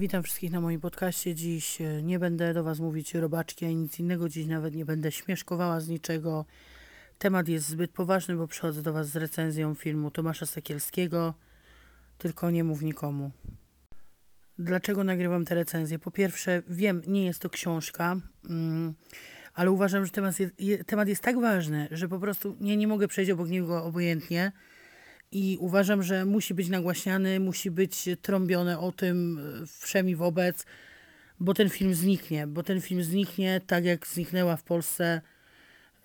Witam wszystkich na moim podcaście. Dziś e, nie będę do Was mówić robaczki, a nic innego. Dziś nawet nie będę śmieszkowała z niczego. Temat jest zbyt poważny, bo przychodzę do Was z recenzją filmu Tomasza Sekielskiego. Tylko nie mów nikomu. Dlaczego nagrywam tę recenzję? Po pierwsze, wiem, nie jest to książka, mm, ale uważam, że temat jest, temat jest tak ważny, że po prostu nie, nie mogę przejść obok niego obojętnie i uważam, że musi być nagłaśniany, musi być trąbione o tym e, wszemi wobec, bo ten film zniknie, bo ten film zniknie tak jak zniknęła w Polsce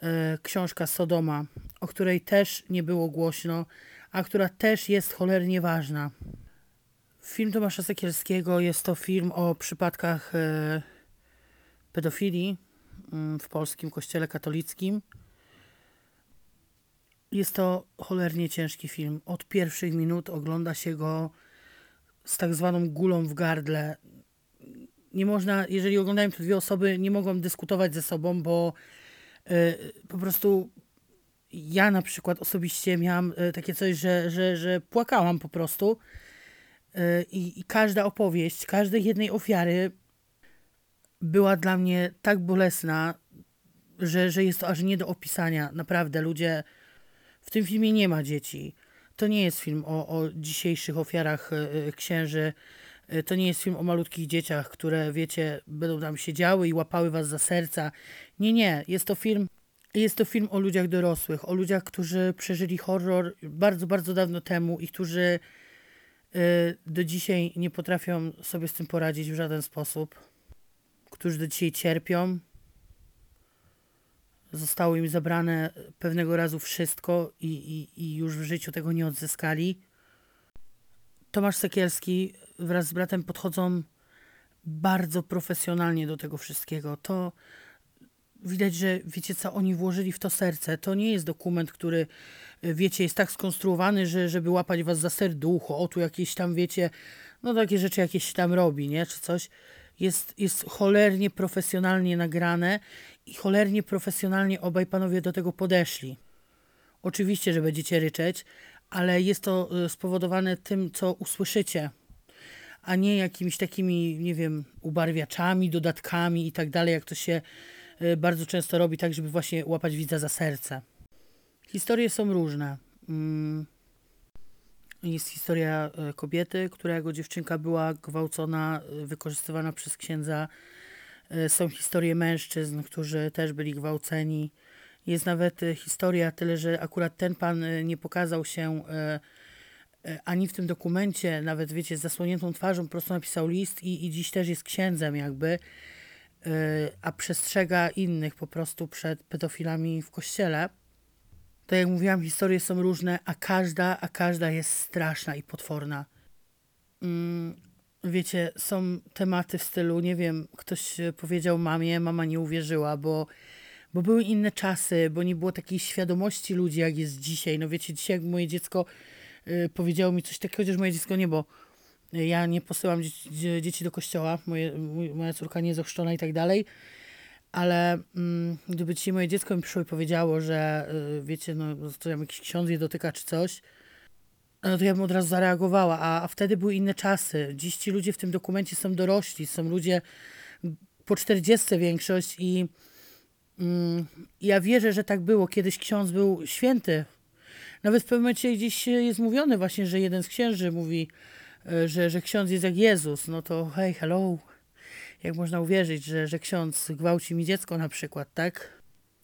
e, książka Sodoma, o której też nie było głośno, a która też jest cholernie ważna. Film Tomasza Sekielskiego jest to film o przypadkach e, pedofilii mm, w polskim kościele katolickim. Jest to cholernie ciężki film. Od pierwszych minut ogląda się go z tak zwaną gulą w gardle. Nie można, jeżeli oglądają to dwie osoby, nie mogą dyskutować ze sobą, bo y, po prostu ja na przykład osobiście miałam y, takie coś, że, że, że płakałam po prostu. Y, I każda opowieść, każdej jednej ofiary była dla mnie tak bolesna, że, że jest to aż nie do opisania. Naprawdę, ludzie w tym filmie nie ma dzieci. To nie jest film o, o dzisiejszych ofiarach y, księży. Y, to nie jest film o malutkich dzieciach, które, wiecie, będą tam siedziały i łapały was za serca. Nie, nie. Jest to film, jest to film o ludziach dorosłych, o ludziach, którzy przeżyli horror bardzo, bardzo dawno temu i którzy do dzisiaj nie potrafią sobie z tym poradzić w żaden sposób. Którzy do dzisiaj cierpią, zostało im zabrane pewnego razu wszystko i, i, i już w życiu tego nie odzyskali. Tomasz Sekielski wraz z bratem podchodzą bardzo profesjonalnie do tego wszystkiego. To widać, że wiecie co, oni włożyli w to serce. To nie jest dokument, który wiecie, jest tak skonstruowany, że żeby łapać was za serducho, o tu jakieś tam, wiecie, no takie rzeczy jakieś tam robi, nie, czy coś jest, jest cholernie profesjonalnie nagrane i cholernie profesjonalnie obaj panowie do tego podeszli. Oczywiście, że będziecie ryczeć, ale jest to y, spowodowane tym, co usłyszycie, a nie jakimiś takimi, nie wiem, ubarwiaczami, dodatkami i tak dalej, jak to się y, bardzo często robi, tak, żeby właśnie łapać widza za serce. Historie są różne. Mm, jest historia e, kobiety, która jako dziewczynka była gwałcona, wykorzystywana przez księdza. E, są historie mężczyzn, którzy też byli gwałceni. Jest nawet historia, tyle że akurat ten pan nie pokazał się ani w tym dokumencie, nawet wiecie, z zasłoniętą twarzą, po prostu napisał list i, i dziś też jest księdzem jakby, a przestrzega innych po prostu przed pedofilami w kościele. Tak jak mówiłam, historie są różne, a każda, a każda jest straszna i potworna. Mm, wiecie, są tematy w stylu, nie wiem, ktoś powiedział mamie, mama nie uwierzyła, bo, bo były inne czasy, bo nie było takiej świadomości ludzi, jak jest dzisiaj. No wiecie, dzisiaj jak moje dziecko y, powiedziało mi coś takiego, chociaż moje dziecko nie, bo ja nie posyłam dzieci, dzieci do kościoła, moje, moja córka nie jest ochrzczona i tak dalej, ale mm, gdyby ci moje dziecko mi przyszło i powiedziało, że y, wiecie, no to jakiś ksiądz je dotyka czy coś, no to ja bym od razu zareagowała, a, a wtedy były inne czasy. Dziś ci ludzie w tym dokumencie są dorośli, są ludzie po czterdziestce większość i mm, ja wierzę, że tak było. Kiedyś ksiądz był święty. Nawet w pewnym momencie gdzieś jest mówione właśnie, że jeden z księży mówi, y, że, że ksiądz jest jak Jezus. No to hej, hello jak można uwierzyć, że, że ksiądz gwałci mi dziecko na przykład, tak?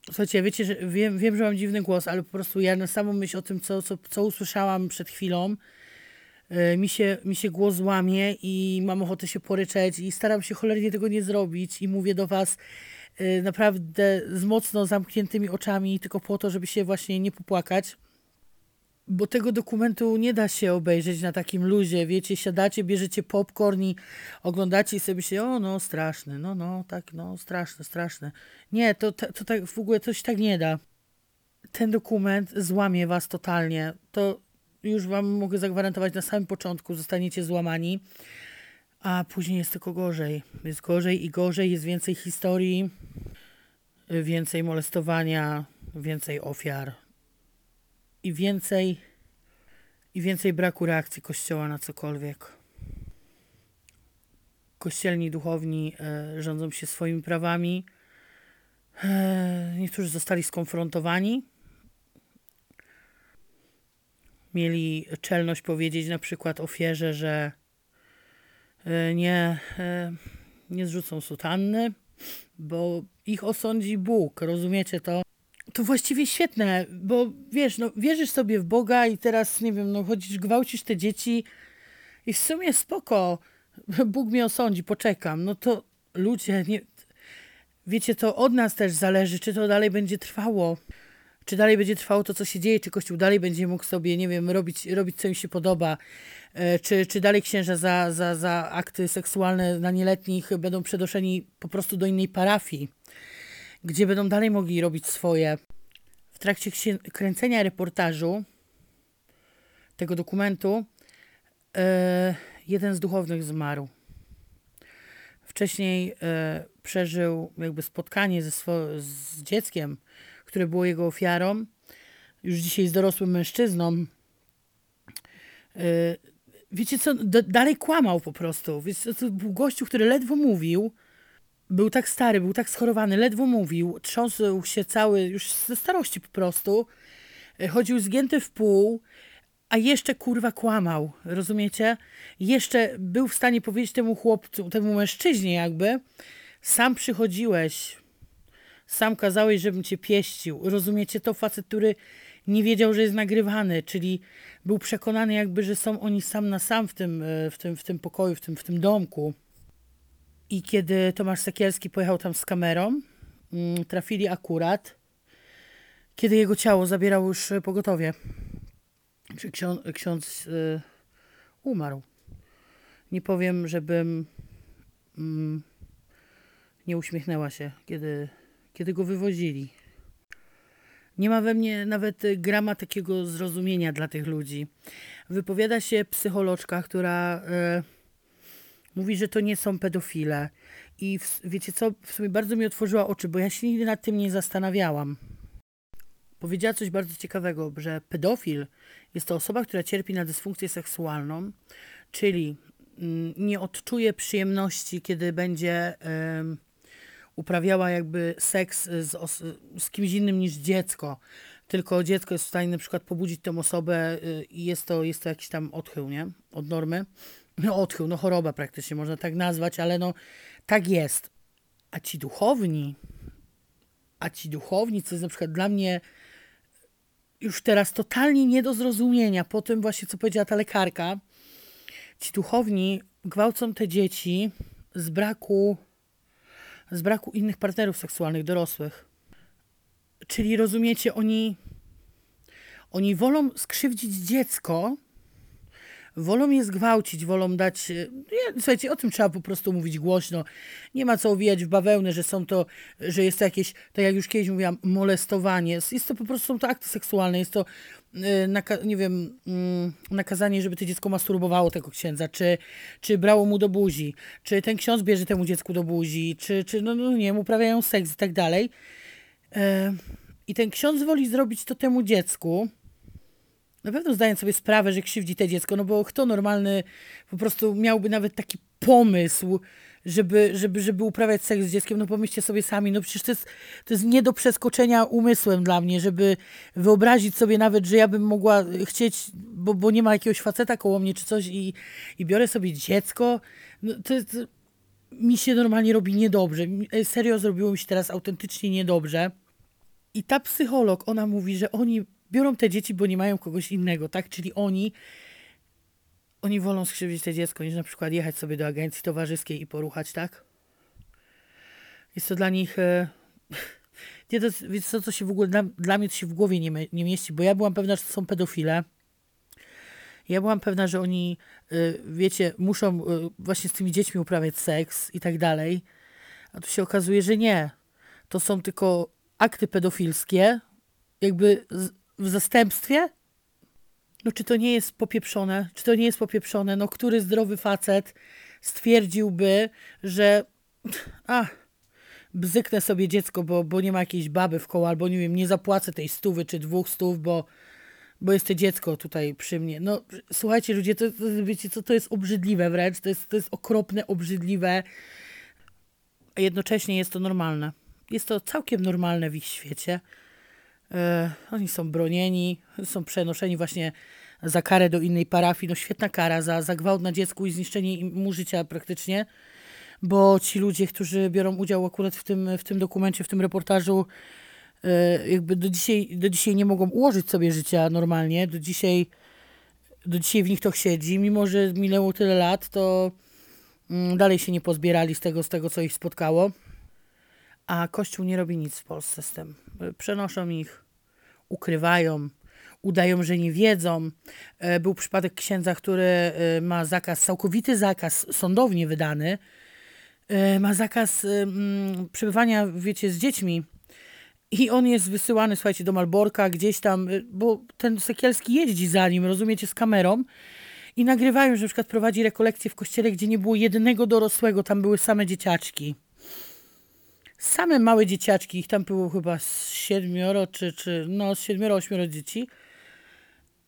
Słuchajcie, wiecie, że wiem, wiem, że mam dziwny głos, ale po prostu ja na samą myśl o tym, co, co, co usłyszałam przed chwilą, yy, mi, się, mi się głos łamie i mam ochotę się poryczeć i staram się cholernie tego nie zrobić i mówię do was yy, naprawdę z mocno zamkniętymi oczami, tylko po to, żeby się właśnie nie popłakać bo tego dokumentu nie da się obejrzeć na takim luzie, wiecie, siadacie, bierzecie popcorn i oglądacie i sobie się, o no, straszne, no, no, tak, no, straszne, straszne. Nie, to, to, to tak w ogóle coś tak nie da. Ten dokument złamie was totalnie. To już wam mogę zagwarantować na samym początku, zostaniecie złamani, a później jest tylko gorzej. Jest gorzej i gorzej, jest więcej historii, więcej molestowania, więcej ofiar i więcej, i więcej braku reakcji Kościoła na cokolwiek. kościelni duchowni e, rządzą się swoimi prawami. E, niektórzy zostali skonfrontowani. Mieli czelność powiedzieć na przykład ofierze, że e, nie, e, nie zrzucą sutanny, bo ich osądzi Bóg. Rozumiecie to? To właściwie świetne, bo wiesz, no, wierzysz sobie w Boga i teraz, nie wiem, no chodzisz, gwałcisz te dzieci i w sumie spoko, Bóg mnie osądzi, poczekam. No to ludzie, nie, wiecie, to od nas też zależy, czy to dalej będzie trwało. Czy dalej będzie trwało to, co się dzieje, czy Kościół dalej będzie mógł sobie, nie wiem, robić, robić co im się podoba, e, czy, czy dalej księża za, za, za akty seksualne na nieletnich będą przedoszeni po prostu do innej parafii, gdzie będą dalej mogli robić swoje. W trakcie kręcenia reportażu tego dokumentu yy, jeden z duchownych zmarł. Wcześniej e, przeżył jakby spotkanie ze z dzieckiem, które było jego ofiarą. Już dzisiaj z dorosłym mężczyzną. E, wiecie co, dalej kłamał po prostu. Wiecie, to był gościu, który ledwo mówił. Był tak stary, był tak schorowany, ledwo mówił. Trząsł się cały, już ze starości po prostu. E, chodził zgięty w pół a jeszcze kurwa kłamał, rozumiecie? Jeszcze był w stanie powiedzieć temu chłopcu, temu mężczyźnie jakby, sam przychodziłeś, sam kazałeś, żebym cię pieścił. Rozumiecie? To facet, który nie wiedział, że jest nagrywany, czyli był przekonany jakby, że są oni sam na sam w tym, e, w tym, w tym pokoju, w tym, w tym domku. I kiedy Tomasz Sekielski pojechał tam z kamerą, mm, trafili akurat, kiedy jego ciało zabierał już pogotowie czy ksiądz, ksiądz y, umarł. Nie powiem, żebym mm, nie uśmiechnęła się, kiedy, kiedy go wywozili. Nie ma we mnie nawet grama takiego zrozumienia dla tych ludzi. Wypowiada się psycholożka, która y, mówi, że to nie są pedofile. I w, wiecie co, w sumie bardzo mi otworzyła oczy, bo ja się nigdy nad tym nie zastanawiałam. Powiedziała coś bardzo ciekawego, że pedofil jest to osoba, która cierpi na dysfunkcję seksualną, czyli mm, nie odczuje przyjemności, kiedy będzie uprawiała jakby seks z, z kimś innym niż dziecko, tylko dziecko jest w stanie na przykład pobudzić tę osobę y, i jest to, jest to jakiś tam odchył, nie? Od normy. No odchył, no choroba praktycznie można tak nazwać, ale no tak jest. A ci duchowni, a ci duchowni, co jest na przykład dla mnie już teraz totalnie nie do zrozumienia po tym właśnie, co powiedziała ta lekarka. Ci duchowni gwałcą te dzieci z braku, z braku innych partnerów seksualnych, dorosłych. Czyli rozumiecie, oni, oni wolą skrzywdzić dziecko, wolą je zgwałcić, wolą dać. E, słuchajcie, o tym trzeba po prostu mówić głośno. Nie ma co owijać w bawełnę, że są to, że jest to jakieś, tak jak już kiedyś mówiłam, molestowanie. Jest to po prostu są to akty seksualne, jest to e, nie wiem, mm, nakazanie, żeby to dziecko masturbowało tego księdza, czy, czy brało mu do buzi, czy ten ksiądz bierze temu dziecku do buzi, czy, czy no, no nie wiem, uprawiają seks i tak dalej. E, I ten ksiądz woli zrobić to temu dziecku, na pewno zdając sobie sprawę, że krzywdzi te dziecko, no bo kto normalny po prostu miałby nawet taki pomysł, żeby, żeby, żeby uprawiać seks z dzieckiem, no pomyślcie sobie sami, no przecież to jest, to jest nie do przeskoczenia umysłem dla mnie, żeby wyobrazić sobie nawet, że ja bym mogła chcieć, bo, bo nie ma jakiegoś faceta koło mnie czy coś i, i biorę sobie dziecko, no to, to mi się normalnie robi niedobrze. Serio zrobiło mi się teraz autentycznie niedobrze. I ta psycholog, ona mówi, że oni biorą te dzieci, bo nie mają kogoś innego, tak? Czyli oni oni wolą skrzywdzić te dziecko, niż na przykład jechać sobie do agencji towarzyskiej i poruchać, tak? Jest to dla nich... E, nie, to, więc to, co się w ogóle dla, dla mnie to się w głowie nie, nie mieści, bo ja byłam pewna, że to są pedofile. Ja byłam pewna, że oni, e, wiecie, muszą e, właśnie z tymi dziećmi uprawiać seks i tak dalej. A tu się okazuje, że nie. To są tylko akty pedofilskie, jakby w zastępstwie? No czy to nie jest popieprzone? Czy to nie jest popieprzone? No który zdrowy facet stwierdziłby, że a, bzyknę sobie dziecko, bo, bo nie ma jakiejś baby w koło, albo nie wiem, nie zapłacę tej stówy czy dwóch stów, bo, bo jest to dziecko tutaj przy mnie. No, słuchajcie ludzie, to, to, wiecie co, to jest obrzydliwe wręcz, to jest, to jest okropne, obrzydliwe, a jednocześnie jest to normalne. Jest to całkiem normalne w ich świecie. E, oni są bronieni, są przenoszeni właśnie za karę do innej parafii. No świetna kara za, za gwałt na dziecku i zniszczenie mu życia praktycznie, bo ci ludzie, którzy biorą udział akurat w tym, w tym dokumencie, w tym reportażu, e, jakby do dzisiaj, do dzisiaj nie mogą ułożyć sobie życia normalnie. Do dzisiaj, do dzisiaj w nich to siedzi, mimo że minęło tyle lat, to mm, dalej się nie pozbierali z tego, z tego co ich spotkało. A Kościół nie robi nic w Polsce z tym. Przenoszą ich, ukrywają, udają, że nie wiedzą. E, był przypadek księdza, który e, ma zakaz, całkowity zakaz sądownie wydany. E, ma zakaz przebywania, wiecie, z dziećmi. I on jest wysyłany, słuchajcie, do Malborka, gdzieś tam, bo ten Sekielski jeździ za nim, rozumiecie, z kamerą. I nagrywają, że na przykład prowadzi rekolekcję w kościele, gdzie nie było jednego dorosłego, tam były same dzieciaczki same małe dzieciaczki, ich tam było chyba siedmioro, czy, czy no siedmioro, ośmioro dzieci.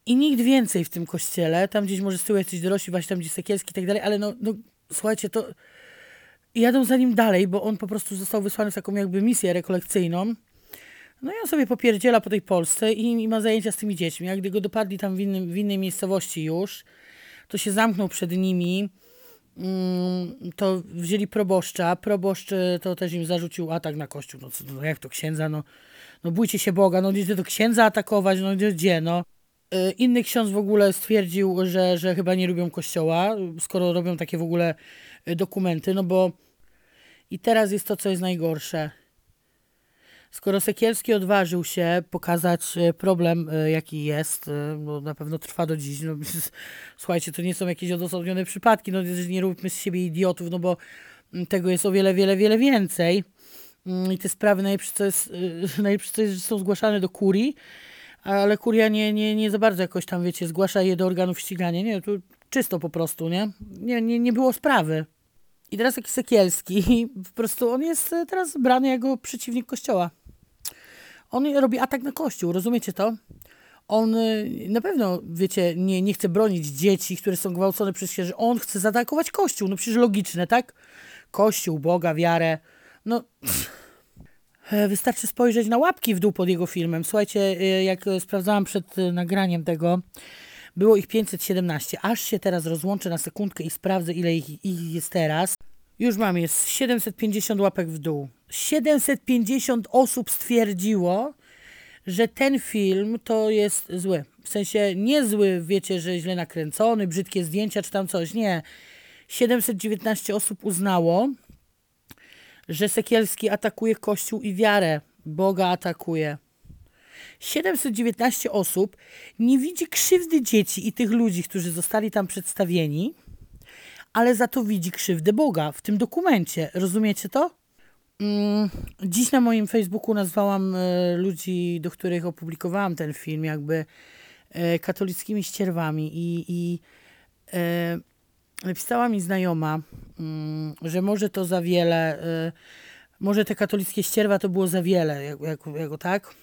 I nikt więcej w tym kościele, tam gdzieś może z tyłu jacyś dorośli, właśnie tam gdzieś Sekielski i tak dalej, ale no, no słuchajcie, to jadą za nim dalej, bo on po prostu został wysłany w taką jakby misję rekolekcyjną. No i on sobie popierdziela po tej Polsce i, i ma zajęcia z tymi dziećmi. A gdy go dopadli tam w, innym, w innej miejscowości już, to się zamknął przed nimi to wzięli proboszcza. Proboszcz e, to też im zarzucił atak na kościół. No, co, no jak to księdza? No, no bójcie się Boga, no gdzie to księdza atakować? No gdzie, no? E, inny ksiądz w ogóle stwierdził, że, że chyba nie lubią kościoła, skoro robią takie w ogóle e, dokumenty, no bo i teraz jest to, co jest najgorsze. Skoro Sekielski odważył się pokazać e, problem, e, jaki jest, e, no na pewno trwa do dziś. No, słuchajcie, to nie są jakieś odosobnione przypadki, no nie róbmy z siebie idiotów, no bo mm, tego jest o wiele, wiele, wiele więcej. Mm, I te sprawy najlepsze jest, że są zgłaszane do kurii, ale kuria nie, nie, nie za bardzo jakoś tam, wiecie, zgłasza je do organów ścigania. Nie, tu czysto po prostu, nie? Nie, nie, nie było sprawy. I teraz taki Sekielski, po prostu on jest teraz brany jako przeciwnik Kościoła. On robi atak na Kościół, rozumiecie to? On y, na pewno, wiecie, nie, nie chce bronić dzieci, które są gwałcone przez księży. On chce zaatakować Kościół. No przecież logiczne, tak? Kościół, Boga, wiarę. No... Wystarczy spojrzeć na łapki w dół pod jego filmem. Słuchajcie, e, jak sprawdzałam przed e, nagraniem tego, było ich 517. Aż się teraz rozłączę na sekundkę i sprawdzę, ile ich, ich jest teraz. Już mam, jest 750 łapek w dół. 750 osób stwierdziło, że ten film to jest zły. W sensie niezły, wiecie, że źle nakręcony, brzydkie zdjęcia czy tam coś. Nie. 719 osób uznało, że Sekielski atakuje Kościół i wiarę. Boga atakuje. 719 osób nie widzi krzywdy dzieci i tych ludzi, którzy zostali tam przedstawieni, ale za to widzi krzywdę Boga w tym dokumencie. Rozumiecie to? Dziś na moim Facebooku nazwałam e, ludzi, do których opublikowałam ten film, jakby e, katolickimi ścierwami i, i e, napisała mi znajoma, mm, że może to za wiele, może te katolickie ścierwa to było za wiele, jak, jak, jako tak.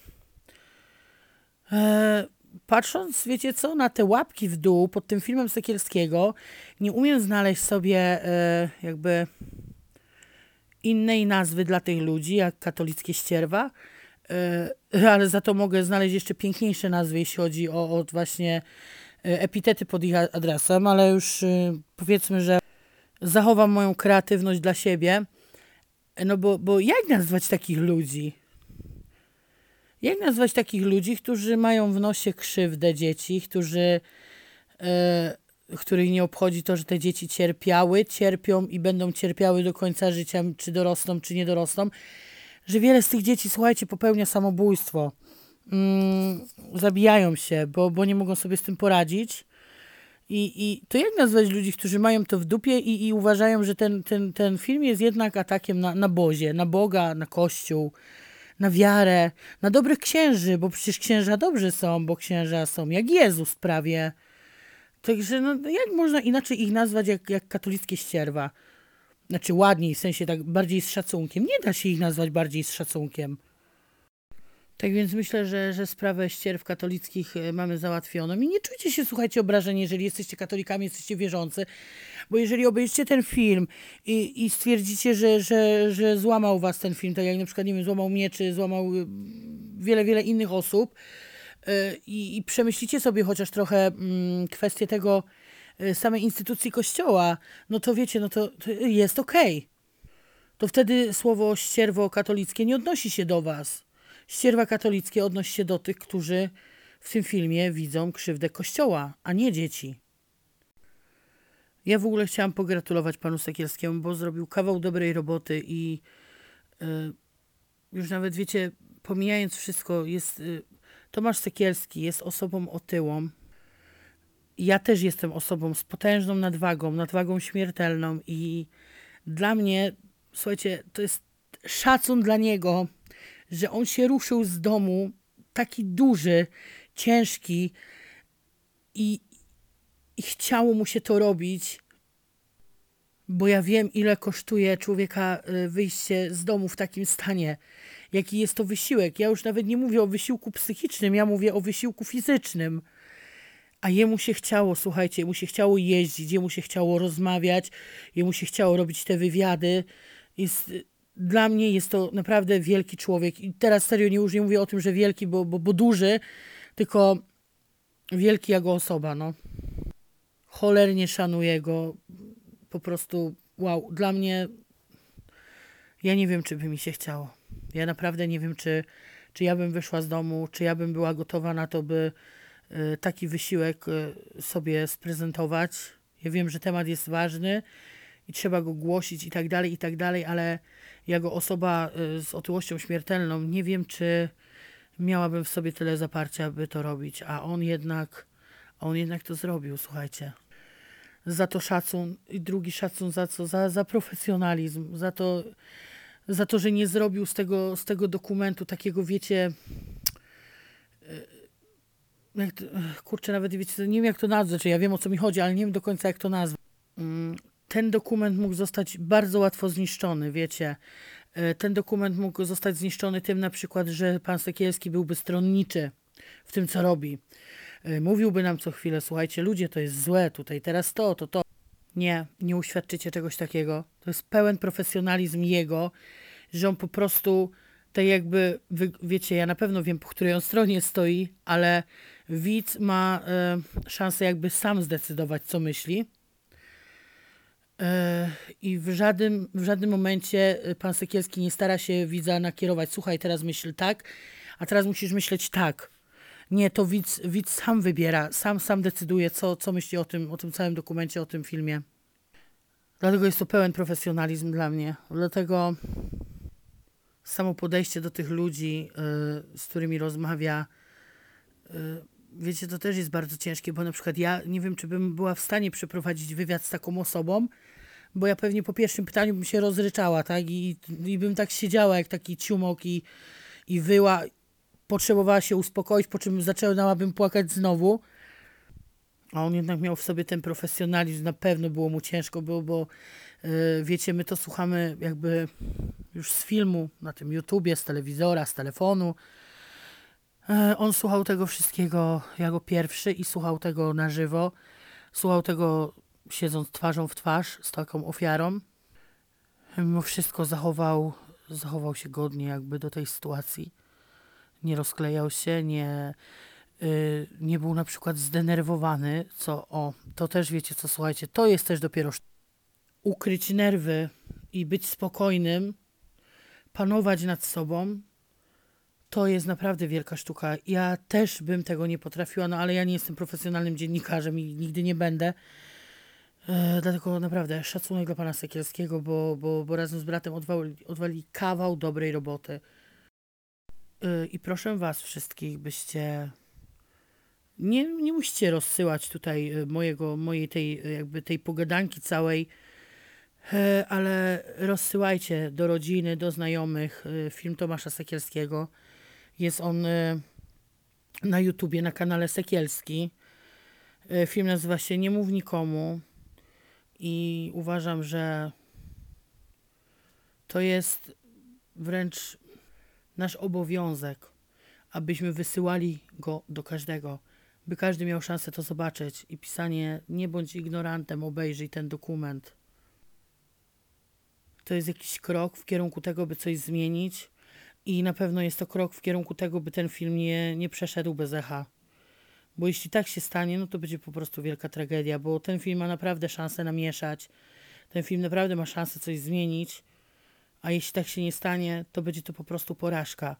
Patrząc, wiecie co, na te łapki w dół pod tym filmem Sekielskiego, nie umiem znaleźć sobie jakby innej nazwy dla tych ludzi, jak katolickie ścierwa, e, ale za to mogę znaleźć jeszcze piękniejsze nazwy, jeśli chodzi o, o właśnie e, epitety pod ich adresem, ale już e, powiedzmy, że zachowam moją kreatywność dla siebie. No bo, bo jak nazwać takich ludzi? Jak nazwać takich ludzi, którzy mają w nosie krzywdę dzieci, którzy których nie obchodzi to, że te dzieci cierpiały, cierpią i będą cierpiały do końca życia, czy dorosną, czy nie dorosną, że wiele z tych dzieci, słuchajcie, popełnia samobójstwo. Mm, zabijają się, bo, bo nie mogą sobie z tym poradzić. I, I to jak nazwać ludzi, którzy mają to w dupie i, i uważają, że ten, ten, ten film jest jednak atakiem na, na Bozie, na Boga, na Kościół, na wiarę, na dobrych księży, bo przecież księża dobrzy są, bo księża są jak Jezus prawie. Także no, jak można inaczej ich nazwać jak, jak katolickie ścierwa? Znaczy ładniej, w sensie tak bardziej z szacunkiem. Nie da się ich nazwać bardziej z szacunkiem. Tak więc myślę, że, że sprawę ścierw katolickich e, mamy załatwioną. I nie czujcie się, słuchajcie, obrażeni, jeżeli jesteście katolikami, jesteście wierzący. Bo jeżeli obejrzycie ten film i, i stwierdzicie, że, że, że złamał was ten film, tak jak na przykład, nie wiem, złamał mnie, czy złamał y, wiele, wiele innych osób, i, i przemyślicie sobie chociaż trochę mm, kwestię tego y, samej instytucji kościoła, no to wiecie, no to, to jest okej. Okay. To wtedy słowo ścierwo katolickie nie odnosi się do was ścierwa katolickie odnosi się do tych, którzy w tym filmie widzą krzywdę kościoła, a nie dzieci. Ja w ogóle chciałam pogratulować panu Sekielskiemu, bo zrobił kawał dobrej roboty i y, już nawet wiecie, pomijając wszystko, jest y, Tomasz Sekielski jest osobą otyłą. Ja też jestem osobą z potężną nadwagą, nadwagą śmiertelną i dla mnie, słuchajcie, to jest szacun dla niego, że on się ruszył z domu, taki duży, ciężki i, i chciało mu się to robić, bo ja wiem, ile kosztuje człowieka y, wyjście z domu w takim stanie. Jaki jest to wysiłek. Ja już nawet nie mówię o wysiłku psychicznym, ja mówię o wysiłku fizycznym. A jemu się chciało, słuchajcie, jemu się chciało jeździć, jemu się chciało rozmawiać, jemu się chciało robić te wywiady. Jest, dla mnie jest to naprawdę wielki człowiek. I teraz serio nie, już nie mówię o tym, że wielki, bo, bo, bo duży, tylko wielki jako osoba, no. Cholernie szanuję go. Po prostu, wow, dla mnie ja nie wiem, czy by mi się chciało. Ja naprawdę nie wiem, czy, czy ja bym wyszła z domu, czy ja bym była gotowa na to, by y, taki wysiłek y, sobie sprezentować. Ja wiem, że temat jest ważny i trzeba go głosić i tak dalej, i tak dalej, ale jako osoba y, z otyłością śmiertelną nie wiem, czy miałabym w sobie tyle zaparcia, by to robić, a on jednak, on jednak to zrobił, słuchajcie. Za to szacun i drugi szacun za co? Za, za profesjonalizm, za to, za to, że nie zrobił z tego, z tego dokumentu takiego, wiecie, y, jak to, kurczę, nawet wiecie, nie wiem jak to nazwać, ja wiem o co mi chodzi, ale nie wiem do końca jak to nazwać. Mm, ten dokument mógł zostać bardzo łatwo zniszczony, wiecie. E, ten dokument mógł zostać zniszczony tym na przykład, że pan Sekielski byłby stronniczy w tym, co robi. E, mówiłby nam co chwilę, słuchajcie, ludzie, to jest złe, tutaj teraz to, to, to. Nie, nie uświadczycie czegoś takiego. To jest pełen profesjonalizm jego, że on po prostu, tak jakby, wiecie, ja na pewno wiem, po której on stronie stoi, ale widz ma y, szansę jakby sam zdecydować, co myśli E, I w żadnym, w żadnym momencie e, pan Sekielski nie stara się widza nakierować. Słuchaj, teraz myśl tak, a teraz musisz myśleć tak. Nie, to widz, widz sam wybiera, sam, sam decyduje, co, co myśli o tym, o tym całym dokumencie, o tym filmie. Dlatego jest to pełen profesjonalizm dla mnie. Dlatego samo podejście do tych ludzi, y, z którymi rozmawia, y, wiecie, to też jest bardzo ciężkie, bo na przykład ja nie wiem, czy bym była w stanie przeprowadzić wywiad z taką osobą, bo ja pewnie po pierwszym pytaniu bym się rozryczała, tak? I, i bym tak siedziała jak taki ciumok i, i wyła. Potrzebowała się uspokoić, po czym zaczęłabym płakać znowu. A on jednak miał w sobie ten profesjonalizm, na pewno było mu ciężko, było, bo yy, wiecie, my to słuchamy jakby już z filmu, na tym YouTubie, z telewizora, z telefonu. Yy, on słuchał tego wszystkiego jako pierwszy i słuchał tego na żywo. Słuchał tego siedząc twarzą w twarz z taką ofiarą, mimo wszystko zachował, zachował się godnie jakby do tej sytuacji. Nie rozklejał się, nie, yy, nie był na przykład zdenerwowany, co o, to też wiecie co, słuchajcie, to jest też dopiero ukryć nerwy i być spokojnym, panować nad sobą, to jest naprawdę wielka sztuka. Ja też bym tego nie potrafiła, no ale ja nie jestem profesjonalnym dziennikarzem i nigdy nie będę. E, dlatego naprawdę szacunek dla pana Sekielskiego, bo, bo, bo razem z bratem odwali, odwali kawał dobrej roboty. E, I proszę was wszystkich, byście nie, nie musicie rozsyłać tutaj e, mojego, mojej tej, jakby tej pogadanki całej, ale rozsyłajcie do rodziny, do znajomych film Tomasza Sekielskiego. Jest on na YouTubie, na kanale Sekielski. Film nazywa się Nie mów nikomu i uważam, że to jest wręcz nasz obowiązek, abyśmy wysyłali go do każdego, by każdy miał szansę to zobaczyć i pisanie nie bądź ignorantem, obejrzyj ten dokument. To jest jakiś krok w kierunku tego, by coś zmienić i na pewno jest to krok w kierunku tego, by ten film nie, nie przeszedł bez echa. Bo jeśli tak się stanie, no to będzie po prostu wielka tragedia, bo ten film ma naprawdę szansę namieszać. Ten film naprawdę ma szansę coś zmienić, a jeśli tak się nie stanie, to będzie to po prostu porażka.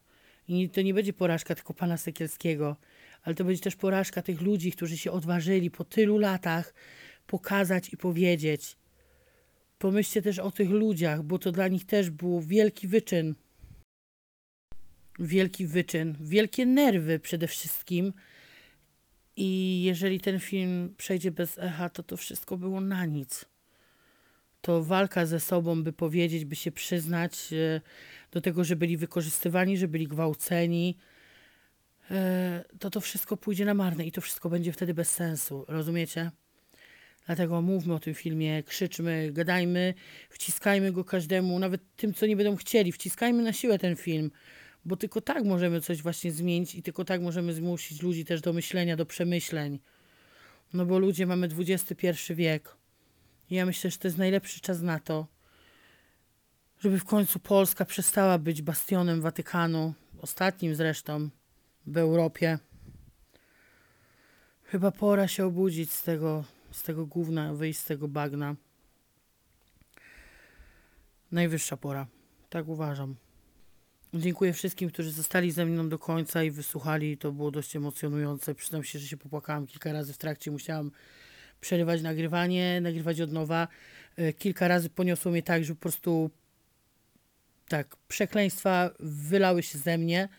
I to nie będzie porażka tylko pana Sekielskiego, ale to będzie też porażka tych ludzi, którzy się odważyli po tylu latach pokazać i powiedzieć. Pomyślcie też o tych ludziach, bo to dla nich też był wielki wyczyn. Wielki wyczyn, wielkie nerwy przede wszystkim. I jeżeli ten film przejdzie bez echa, to to wszystko było na nic. To walka ze sobą, by powiedzieć, by się przyznać e, do tego, że byli wykorzystywani, że byli gwałceni, e, to to wszystko pójdzie na marne i to wszystko będzie wtedy bez sensu. Rozumiecie? Dlatego mówmy o tym filmie, krzyczmy, gadajmy, wciskajmy go każdemu, nawet tym, co nie będą chcieli. Wciskajmy na siłę ten film, bo tylko tak możemy coś właśnie zmienić i tylko tak możemy zmusić ludzi też do myślenia, do przemyśleń. No bo ludzie, mamy XXI wiek. I ja myślę, że to jest najlepszy czas na to, żeby w końcu Polska przestała być bastionem Watykanu, ostatnim zresztą w Europie. Chyba pora się obudzić z tego, z tego gówna, wyjść z tego bagna. Najwyższa pora. Tak uważam. Dziękuję wszystkim, którzy zostali ze mną do końca i wysłuchali. To było dość emocjonujące. Przyznam się, że się popłakałam kilka razy w trakcie. Musiałam przerywać nagrywanie, nagrywać od nowa. E, kilka razy poniosło mnie tak, że po prostu tak, przekleństwa wylały się ze mnie.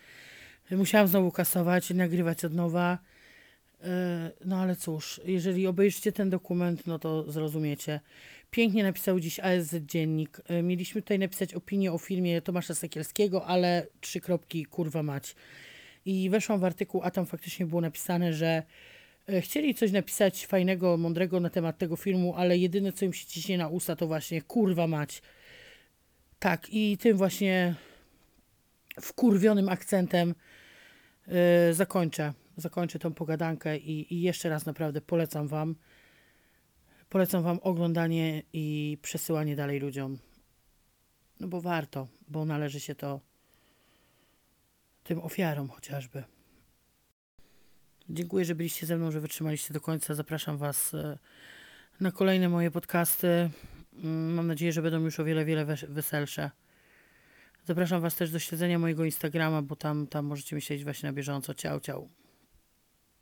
Musiałam znowu kasować, nagrywać od nowa. E, no ale cóż, jeżeli obejrzycie ten dokument, no to zrozumiecie. Pięknie napisał dziś ASZ Dziennik. E, mieliśmy tutaj napisać opinię o filmie Tomasza Sekielskiego, ale trzy kropki, kurwa mać. I weszłam w artykuł, a tam faktycznie było napisane, że e, chcieli coś napisać fajnego, mądrego na temat tego filmu, ale jedyne, co im się ciśnie na usta, to właśnie kurwa mać. Tak, i tym właśnie wkurwionym akcentem yy, zakończę zakończę tą pogadankę i, i jeszcze raz naprawdę polecam Wam. Polecam Wam oglądanie i przesyłanie dalej ludziom. No bo warto, bo należy się to tym ofiarom chociażby. Dziękuję, że byliście ze mną, że wytrzymaliście do końca. Zapraszam Was e, na kolejne moje podcasty. Mm, mam nadzieję, że będą już o wiele, wiele weselsze. Zapraszam Was też do śledzenia mojego Instagrama, bo tam, tam możecie mi śledzić właśnie na bieżąco. Ciao, ciao.